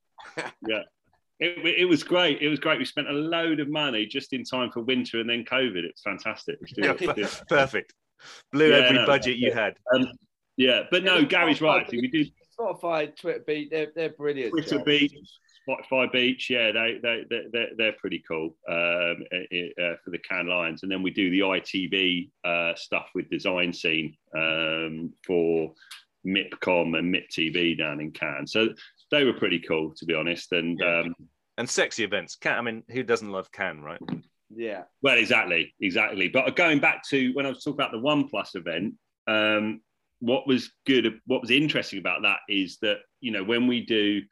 It, it was great. It was great. We spent a load of money just in time for winter and then COVID. It's fantastic. It Yeah, good. perfect. Blew Yeah, every no, budget you had. Um, yeah, but no, Gary's right. We did Spotify, Twitter beat, they're, they're brilliant. Twitter Joe. Beach, Spotify Beach. Yeah, they they they they're, they're pretty cool um, uh, uh, for the Cannes Lions, and then we do the ITV uh, stuff with Design Scene um, for MIPCOM and MIP TV down in Cannes. So they were pretty cool, to be honest. And Yeah. um, And sexy events. Cannes, I mean, who doesn't love Cannes, right? Yeah. Well, exactly, exactly. But going back to when I was talking about the One Plus event, um, what was good, what was interesting about that is that you know when we do,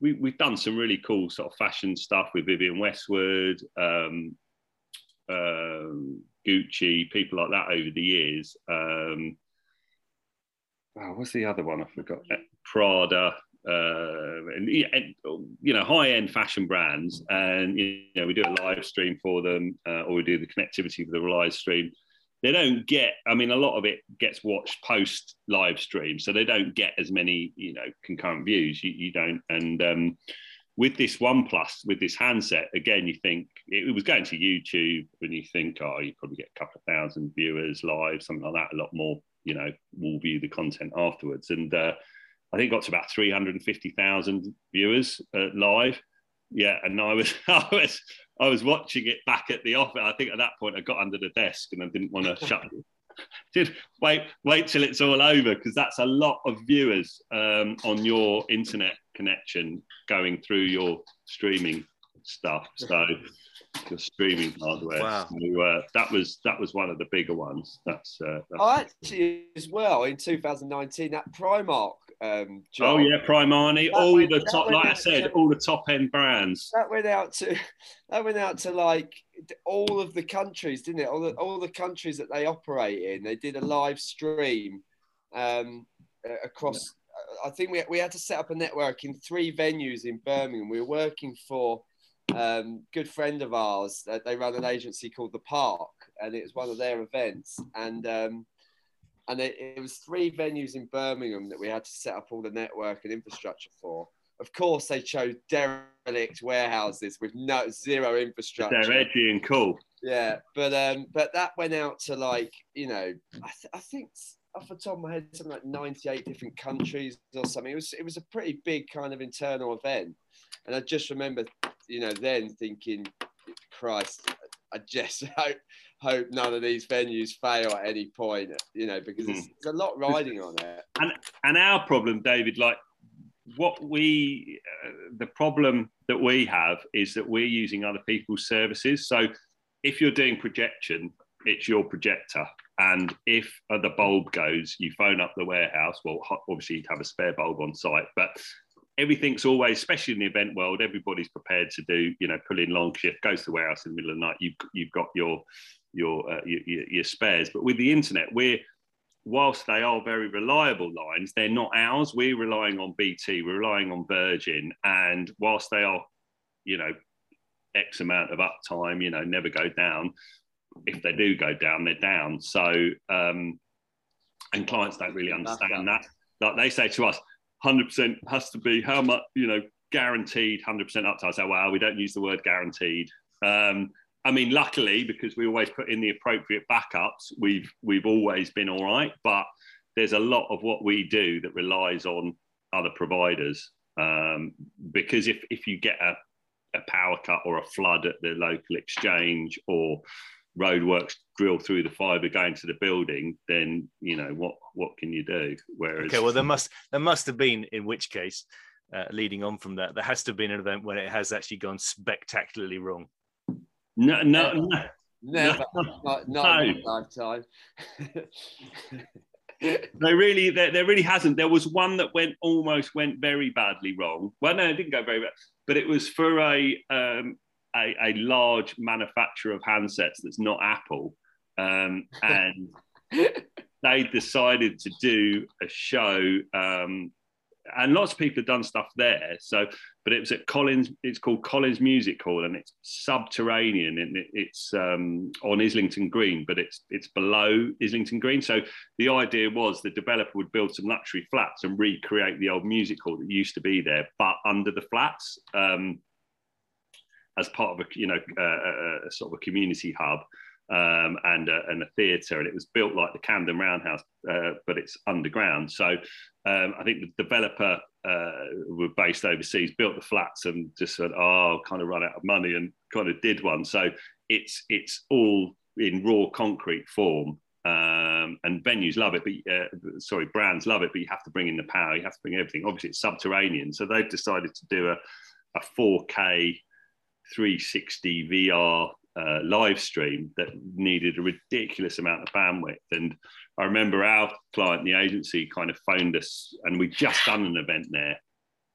we, we've done some really cool sort of fashion stuff with Vivienne Westwood, um, um, Gucci, people like that over the years. Um, oh, what's the other one? I forgot. Uh, Prada. Uh, and, and you know high end fashion brands, and you know we do a live stream for them, uh, or we do the connectivity for the live stream. They don't get. I mean, a lot of it gets watched post live stream, so they don't get as many you know concurrent views. You, you don't, and um, with this One Plus, with this handset, again, you think it, it was going to YouTube, and you think, oh, you probably get a couple of thousand viewers live, something like that. A lot more, you know, will view the content afterwards, and. Uh, I think got to about 350,000 viewers uh, live. Yeah, and I was, <laughs> I was, I was watching it back at the office. I think at that point I got under the desk and I didn't want to <laughs> shut. <laughs> Did wait, wait till it's all over because that's a lot of viewers um, on your internet connection going through your streaming stuff. So your streaming hardware. Wow. So, uh, that was that was one of the bigger ones. That's, uh, that's I actually, as well, in 2019, that Primark um, Oh yeah, Primani, That all went- the top, like I said, to- all the top end brands. that went out to <laughs> that went out to like all of the countries, didn't it? All the all the countries that they operate in. They did a live stream um, across. I think we, we had to set up a network in three venues in Birmingham. We were working for um, good friend of ours. That they run an agency called The Park, and it was one of their events, and um, and it, it was three venues in Birmingham that we had to set up all the network and infrastructure for. Of course, they chose derelict warehouses with no zero infrastructure. They're edgy and cool. Yeah, but um, but that went out to like you know, I, th- I think off the top of my head, something like 98 different countries or something. It was it was a pretty big kind of internal event, and I just remember, you know, then thinking, Christ, I just <laughs> hope hope none of these venues fail at any point, you know, because there's, there's a lot riding on it. And and our problem, David, like what we uh, the problem that we have is that we're using other people's services. So if you're doing projection, it's your projector. And if the bulb goes, you phone up the warehouse. Well, obviously, you'd have a spare bulb on site, but everything's always, especially in the event world, everybody's prepared to do, you know, pull in long shift, goes to the warehouse in the middle of the night. You've, you've got your, your, uh, your, your spares. But with the internet, we're, whilst they are very reliable lines, they're not ours. We're relying on BT, we're relying on Virgin. And whilst they are, you know, X amount of uptime, you know, never go down, if they do go down, they're down. So, um, and clients don't really understand that. Like they say to us, 100% has to be how much, you know, guaranteed 100% uptime. So, well, we don't use the word guaranteed. Um, I mean, luckily, because we always put in the appropriate backups, we've we've always been all right. But there's a lot of what we do that relies on other providers. Um, because if if you get a, a power cut or a flood at the local exchange or roadworks drill through the fibre going to the building, then you know what what can you do? Whereas okay, well there must there must have been in which case, uh, leading on from that, there has to have been an event when it has actually gone spectacularly wrong. No, no, no. Never, no, not, not no. lifetime. <laughs> there really, there, there really hasn't. There was one that went almost went very badly wrong. Well, no, it didn't go very bad, but it was for a um, a, a large manufacturer of handsets that's not Apple, um, <laughs> and they decided to do a show. Um, and lots of people have done stuff there. So, but it was at Collins. It's called Collins Music Hall, and it's subterranean, and it, it's um, on Islington Green, but it's it's below Islington Green. So the idea was the developer would build some luxury flats and recreate the old music hall that used to be there, but under the flats. Um, as part of a you know a, a sort of a community hub um, and a, and a theatre, and it was built like the Camden Roundhouse, uh, but it's underground. So um, I think the developer uh, were based overseas, built the flats, and just said, "Oh, kind of run out of money," and kind of did one. So it's it's all in raw concrete form. Um, and venues love it, but uh, sorry, brands love it, but you have to bring in the power, you have to bring everything. Obviously, it's subterranean, so they've decided to do a, a 4K 360 VR uh, live stream that needed a ridiculous amount of bandwidth. And I remember our client, the agency, kind of phoned us, and we just done an event there.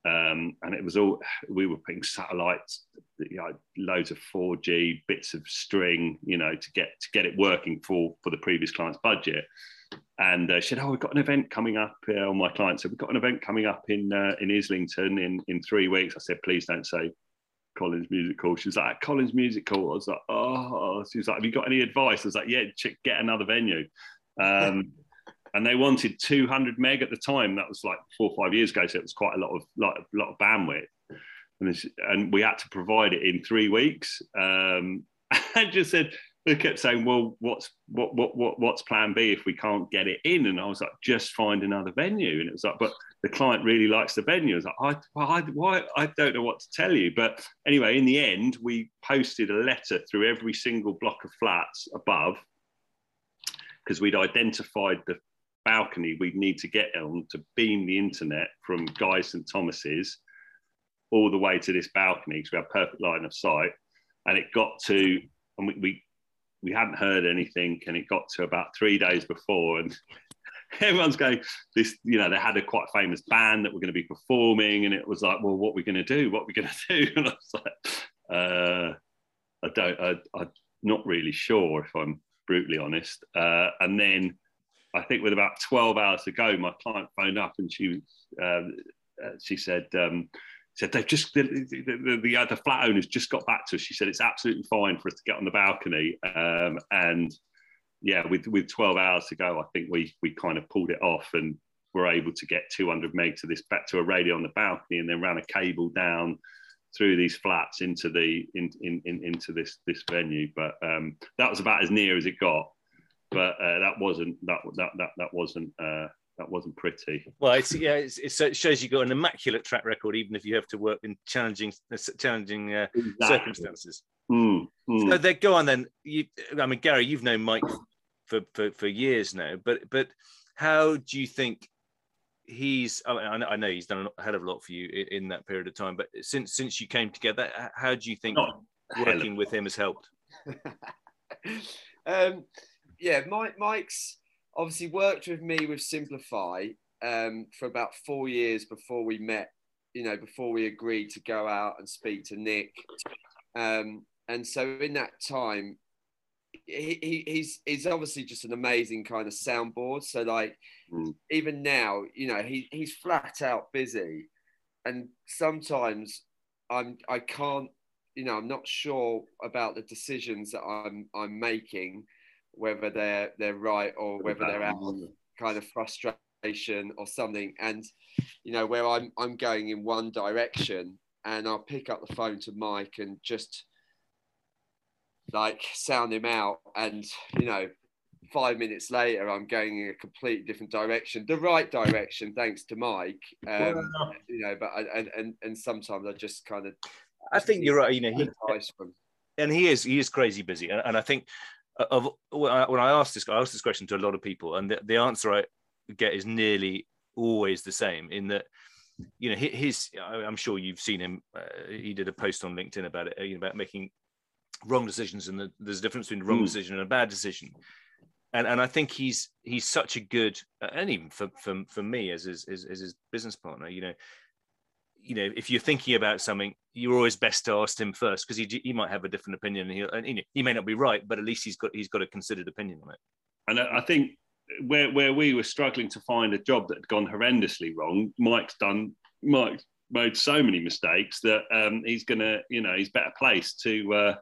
Um, and it was all we were putting satellites, you know, loads of 4G bits of string, you know, to get to get it working for for the previous client's budget. And uh, she said, "Oh, we've got an event coming up." Uh, on my client said, "We've got an event coming up in uh, in Islington in in three weeks." I said, "Please don't say Collins Music Hall. She was like, Collins Music Hall. I was like, oh, she was like, have you got any advice? I was like, yeah, get another venue. Um, <laughs> and they wanted 200 meg at the time. That was like four or five years ago, so it was quite a lot of lot, lot of bandwidth. And, this, and we had to provide it in three weeks. Um, <laughs> I just said, they kept saying, "Well, what's what what what what's Plan B if we can't get it in?" And I was like, "Just find another venue." And it was like, "But the client really likes the venue." I was like, "I I, why, I don't know what to tell you." But anyway, in the end, we posted a letter through every single block of flats above because we'd identified the balcony we'd need to get on to beam the internet from Guy St Thomas's all the way to this balcony because we had perfect line of sight. And it got to, and we, we we hadn't heard anything, and it got to about three days before, and <laughs> everyone's going, this, you know, they had a quite famous band that were going to be performing, and it was like, well, what are we going to do? What are we going <laughs> to do? And I was like, uh, I don't, I, I'm not really sure if I'm brutally honest. Uh, and then I think with about 12 hours to go, my client phoned up and she, uh, she said, um, said they've just the, the, the, the, the flat owners just got back to us. She said it's absolutely fine for us to get on the balcony, um, and yeah, with with 12 hours to go, I think we we kind of pulled it off and were able to get 200 meg to this back to a radio on the balcony, and then ran a cable down through these flats into the in, in, in into this this venue. But um, that was about as near as it got. But uh, that wasn't that that that that wasn't. Uh, that wasn't pretty. Well, it's yeah, it's, it's, it shows you got an immaculate track record, even if you have to work in challenging challenging uh, exactly. circumstances. Mm, mm. So they go on then. You, I mean, Gary, you've known Mike for, for for years now, but but how do you think he's I, mean, I know he's done a hell of a lot for you in, in, that period of time but since since you came together how do you think working with him has helped <laughs> um, yeah mike mike's obviously worked with me with simplify um, for about four years before we met you know before we agreed to go out and speak to nick um, and so in that time he, he's he's obviously just an amazing kind of soundboard. So like mm. even now, you know, he he's flat out busy, and sometimes I'm I can't, you know, I'm not sure about the decisions that I'm I'm making, whether they're they're right or whether they're out of kind of frustration or something. And you know, where I'm I'm going in one direction, and I'll pick up the phone to Mike and just like sound him out. And you know five minutes later i'm going in a completely different direction the right direction thanks to mike. Um, you know but I, and, and and sometimes i just kind of i think you're right you know he, and he is he is crazy busy. And, and i think of when I, when I asked this I asked this question to a lot of people and the, the answer I get is nearly always the same in that you know his I'm sure you've seen him uh, he did a post on LinkedIn about it you know, about making wrong decisions and the, there's a difference between a wrong mm. decision and a bad decision and and I think he's he's such a good and even for for, for me as his as, as his business partner you know you know if you're thinking about something you're always best to ask him first because he, he might have a different opinion and, he and know, he may not be right but at least he's got he's got a considered opinion on it. And I think where where we were struggling to find a job that had gone horrendously wrong Mike's done Mike made so many mistakes that um, he's gonna you know he's better placed to uh,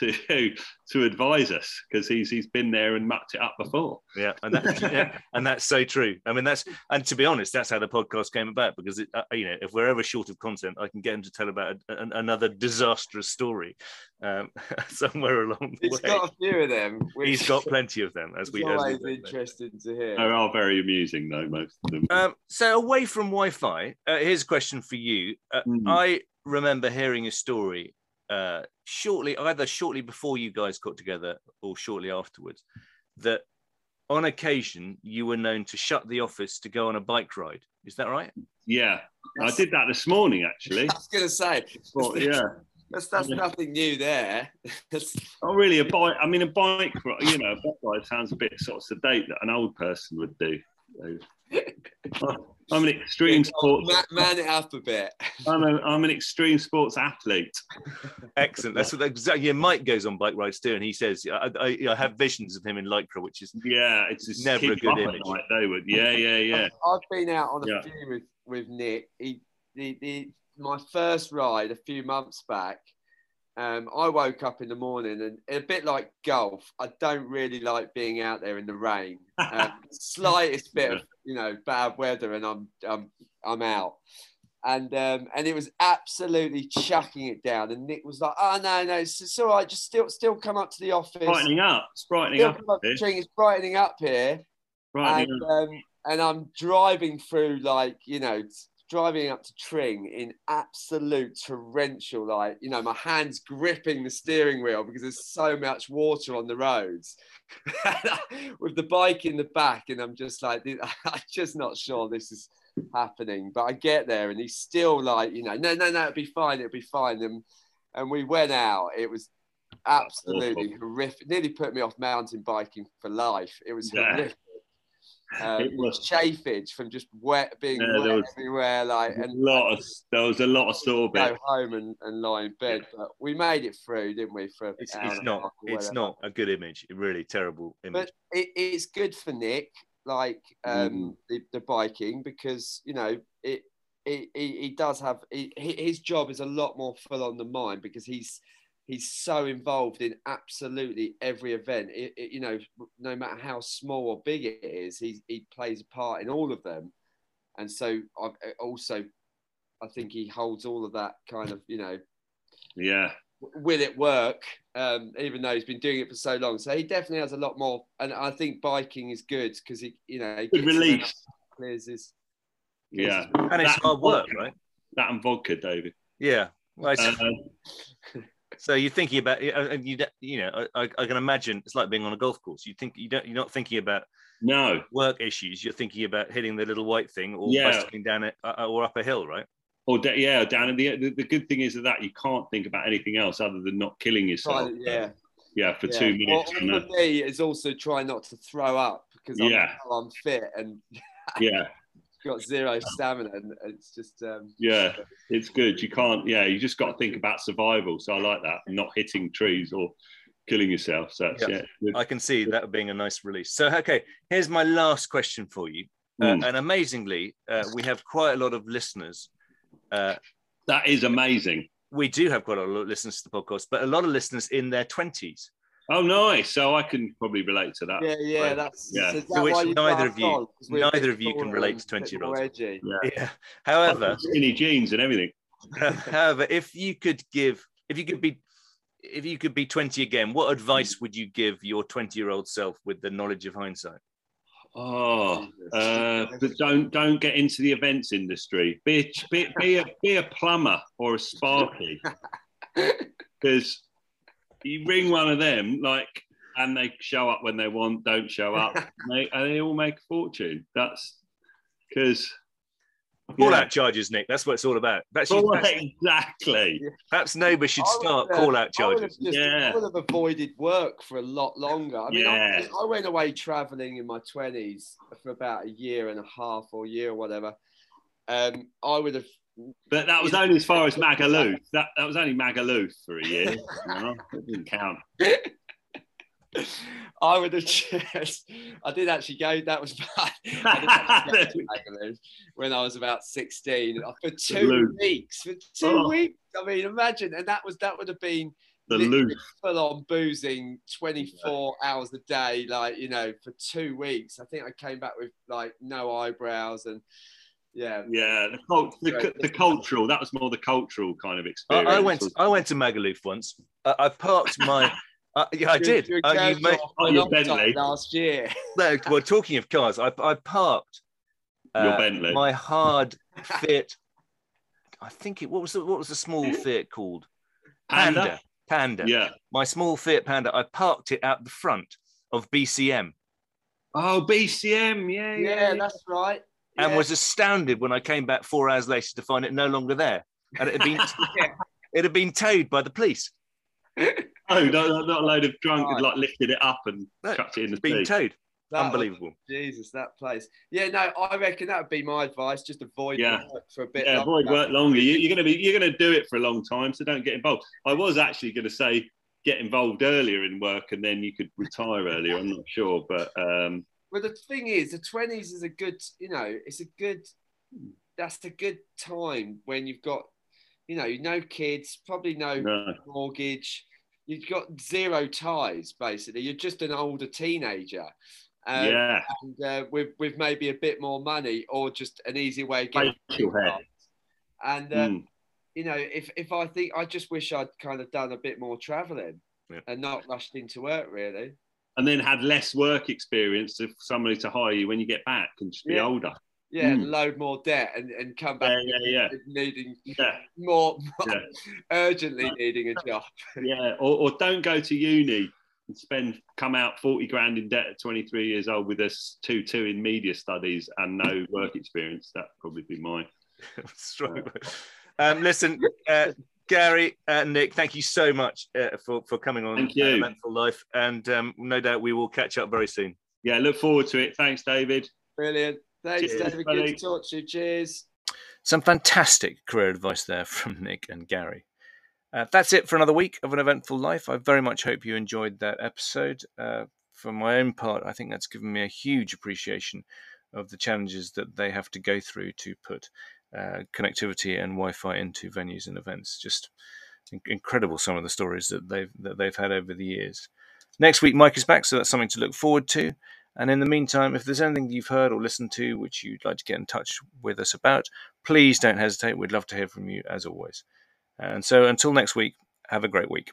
to <laughs> to advise us because he's he's been there and mucked it up before. Yeah, and that's <laughs> yeah, and that's so true. I mean, that's and to be honest, that's how the podcast came about because it, uh, you know if we're ever short of content, I can get him to tell about a, a, another disastrous story um, <laughs> somewhere along the He's way. He's got a few of them. Which... He's got plenty of them, as we. Always as we interesting to hear. They are very amusing, though most of them. Um, so away from Wi-Fi, uh, here's a question for you. Uh, mm. I remember hearing a story uh, shortly, either shortly before you guys got together or shortly afterwards, that on occasion you were known to shut the office to go on a bike ride. Is that right? Yeah, I did that this morning actually. <laughs> I was going to say, well, <laughs> yeah. That's that's yeah. nothing new there. <laughs> oh, really? A bike? I mean, a bike. You know, a bike ride sounds a bit sort of sedate that an old person would do. I'm an extreme sports. Man, man, it up a bit. <laughs> I'm, a, I'm an extreme sports athlete. <laughs> Excellent. That's what exactly. Yeah, Mike goes on bike rides too, and he says, I, I, I have visions of him in lycra, which is yeah, it's just never a good image. Night, they would, yeah, <laughs> yeah, yeah. I've been out on a yeah. few with with Nick. He, the, the, my first ride a few months back um, I woke up in the morning and a bit like golf, I don't really like being out there in the rain. Um, slightest bit of you know bad weather and I'm I'm I'm out. And um, and it was absolutely chucking it down. And Nick was like, "Oh no, no, it's, it's all right. Just still still come up to the office. Brightening up. It's brightening still up. up it's brightening up here. Brightening and, up. Um, and I'm driving through like you know driving up to Tring in absolute torrential, like, you know, my hands gripping the steering wheel because there's so much water on the roads <laughs> with the bike in the back. And I'm just like, <laughs> I'm just not sure this is happening. But I get there and he's still like, you know, no, no, no, it'll be fine, it'll be fine. And, and we went out. It was absolutely horrific. Nearly put me off mountain biking for life. It was yeah. horrific. Um, it was chafage from just wet being yeah, wet was, everywhere. Like and a lot of there was a lot of sorbet. Go home and, and lie in bed, but we made it through, didn't we? For it's, it's not it's not a good image. Really terrible image. But it, it's good for Nick, like um, mm. the, the biking, because you know it he, he, he does have he, his job is a lot more full on than mine because he's he's so involved in absolutely every event. It, it, you know, no matter how small or big it is, he he plays a part in all of them, and so I also I think he holds all of that kind of you know yeah will it work? Um, even though he's been doing it for so long, so he definitely has a lot more. And I think biking is good because he, you know, he good release, clears his. Yeah, and it's hard work, right? That and vodka, David. Yeah. Well, Uh, so you're thinking about, and you, you know, I, I can imagine it's like being on a golf course. You think you don't, you're not thinking about no work issues. You're thinking about hitting the little white thing or Yeah. bicycling down it uh, or up a hill, right? or da- yeah, down in the, the the good thing is that you can't think about anything else other than not killing yourself. Trying, yeah, yeah, for yeah. two minutes. Or, and or that- for me, is also try not to throw up because I'm, Yeah. I'm fit and yeah, got zero <laughs> stamina, and it's just um, yeah, it's good. You can't. Yeah, you just got to think about survival. So I like that, not hitting trees or killing yourself. So that's Yeah. yeah. I can see that being a nice release. So, okay, here's my last question for you. Uh, Mm. and amazingly, uh, we have quite a lot of listeners. Uh, That is amazing. we do have quite a lot of listeners to the podcast, but a lot of listeners in their 20s. Oh, nice. So I can probably relate to that. yeah, yeah. Right. That's Yeah. so is To which neither of you- on? 'Cause neither of you can relate to 20-year-olds. Yeah. Yeah. <laughs> However, skinny jeans and everything. <laughs> however, if you could give, if you could be, if you could be 20 again, what advice would you give your 20 year old self with the knowledge of hindsight? Oh, uh, but don't don't get into the events industry. Be a, be, be a be a plumber or a sparky, <laughs> because you ring one of them like, and they show up when they want, don't show up, <laughs> they, and they all make a fortune. That's because Call Yeah. out charges, Nick. That's what it's all about. That's, you- Well, perhaps, exactly. perhaps neighbours should I would, start uh, call out I charges. just, Yeah. I would have avoided work for a lot longer. I mean, I, Yeah. I went away traveling in my 20s for about a year and a half or a year or whatever. Um, I would have, But that was only as far as Magaluf. That that was only Magaluf for a year. You know? It didn't count. <laughs> I would have just, I did actually go, that was bad. <laughs> I did actually go to <laughs> Magaluf when I was about 16 uh, for two Luke. weeks. For two Oh. weeks. I mean, imagine. And that was, that would have been The loop. full on boozing 24 hours a day, like, you know, for two weeks. I think I came back with like no eyebrows and yeah. Yeah, the, cult, the, the cultural. That was more the cultural kind of experience. I went. I went to Magaluf once. I, I parked my. <laughs> Uh, yeah, I did. You, Uh, you may, Oh, your Bentley. last year. <laughs> no, well, talking of cars, I, I parked Your uh, Bentley. my hard <laughs> fit. I think it. What was the what was the small Fiat called? Panda? Panda. Yeah. My small Fiat Panda. I parked it out the front of BCM Oh, BCM. Yeah, yeah. Yeah, that's right. And Yeah. was astounded when I came back four hours later to find it no longer there, and it had been <laughs> it had been towed by the police. <laughs> oh, not, not, not a load of drunk had Right. like lifted it up and No, chucked it in the It's been sea. towed. That was- Unbelievable. Jesus, that place. Yeah, no, I reckon that would be my advice. Just avoid Yeah. work for a bit. Yeah, avoid work longer. You, you're gonna be you're gonna do it for a long time, so don't get involved. I was actually gonna say get involved earlier in work and then you could retire earlier. I'm not sure, but um, Well, the thing is, the twenties is a good, you know, it's a good. That's a good time when you've got, you know, no kids, probably no no. mortgage. You've got zero ties, basically. You're just an older teenager. Um, yeah, and, uh, with with maybe a bit more money or just an easy way of getting and uh, Mm. you know if if i think i just wish i'd kind of done a bit more traveling Yeah. and not rushed into work really and then had less work experience of somebody to hire you when you get back and just be Yeah. older. yeah Mm. load more debt and, and come back Yeah, yeah, yeah. needing Yeah, more, Yeah. urgently needing a job <laughs> yeah. Or, or don't go to uni and spend come out forty grand in debt at 23 years old with a s- two two in media studies and no work experience. That'd probably be mine. <laughs> Strong. Um, listen, uh, Gary, uh, Nick, thank you so much uh, for, for coming on Thank you. Elemental Life. And um, no doubt we will catch up very soon. Yeah, look forward to it. Thanks, David. brilliant thanks Cheers, david buddy. good to talk to you cheers Some fantastic career advice there from Nick and Gary. Uh, that's it for another week of an eventful life. I very much hope you enjoyed that episode. Uh, for my own part, I think that's given me a huge appreciation of the challenges that they have to go through to put uh, connectivity and Wi-Fi into venues and events. Just incredible some of the stories that they've that they've had over the years. Next week, Mike is back, so that's something to look forward to. And in the meantime, if there's anything you've heard or listened to which you'd like to get in touch with us about, please don't hesitate. We'd love to hear from you as always. And so until next week, have a great week.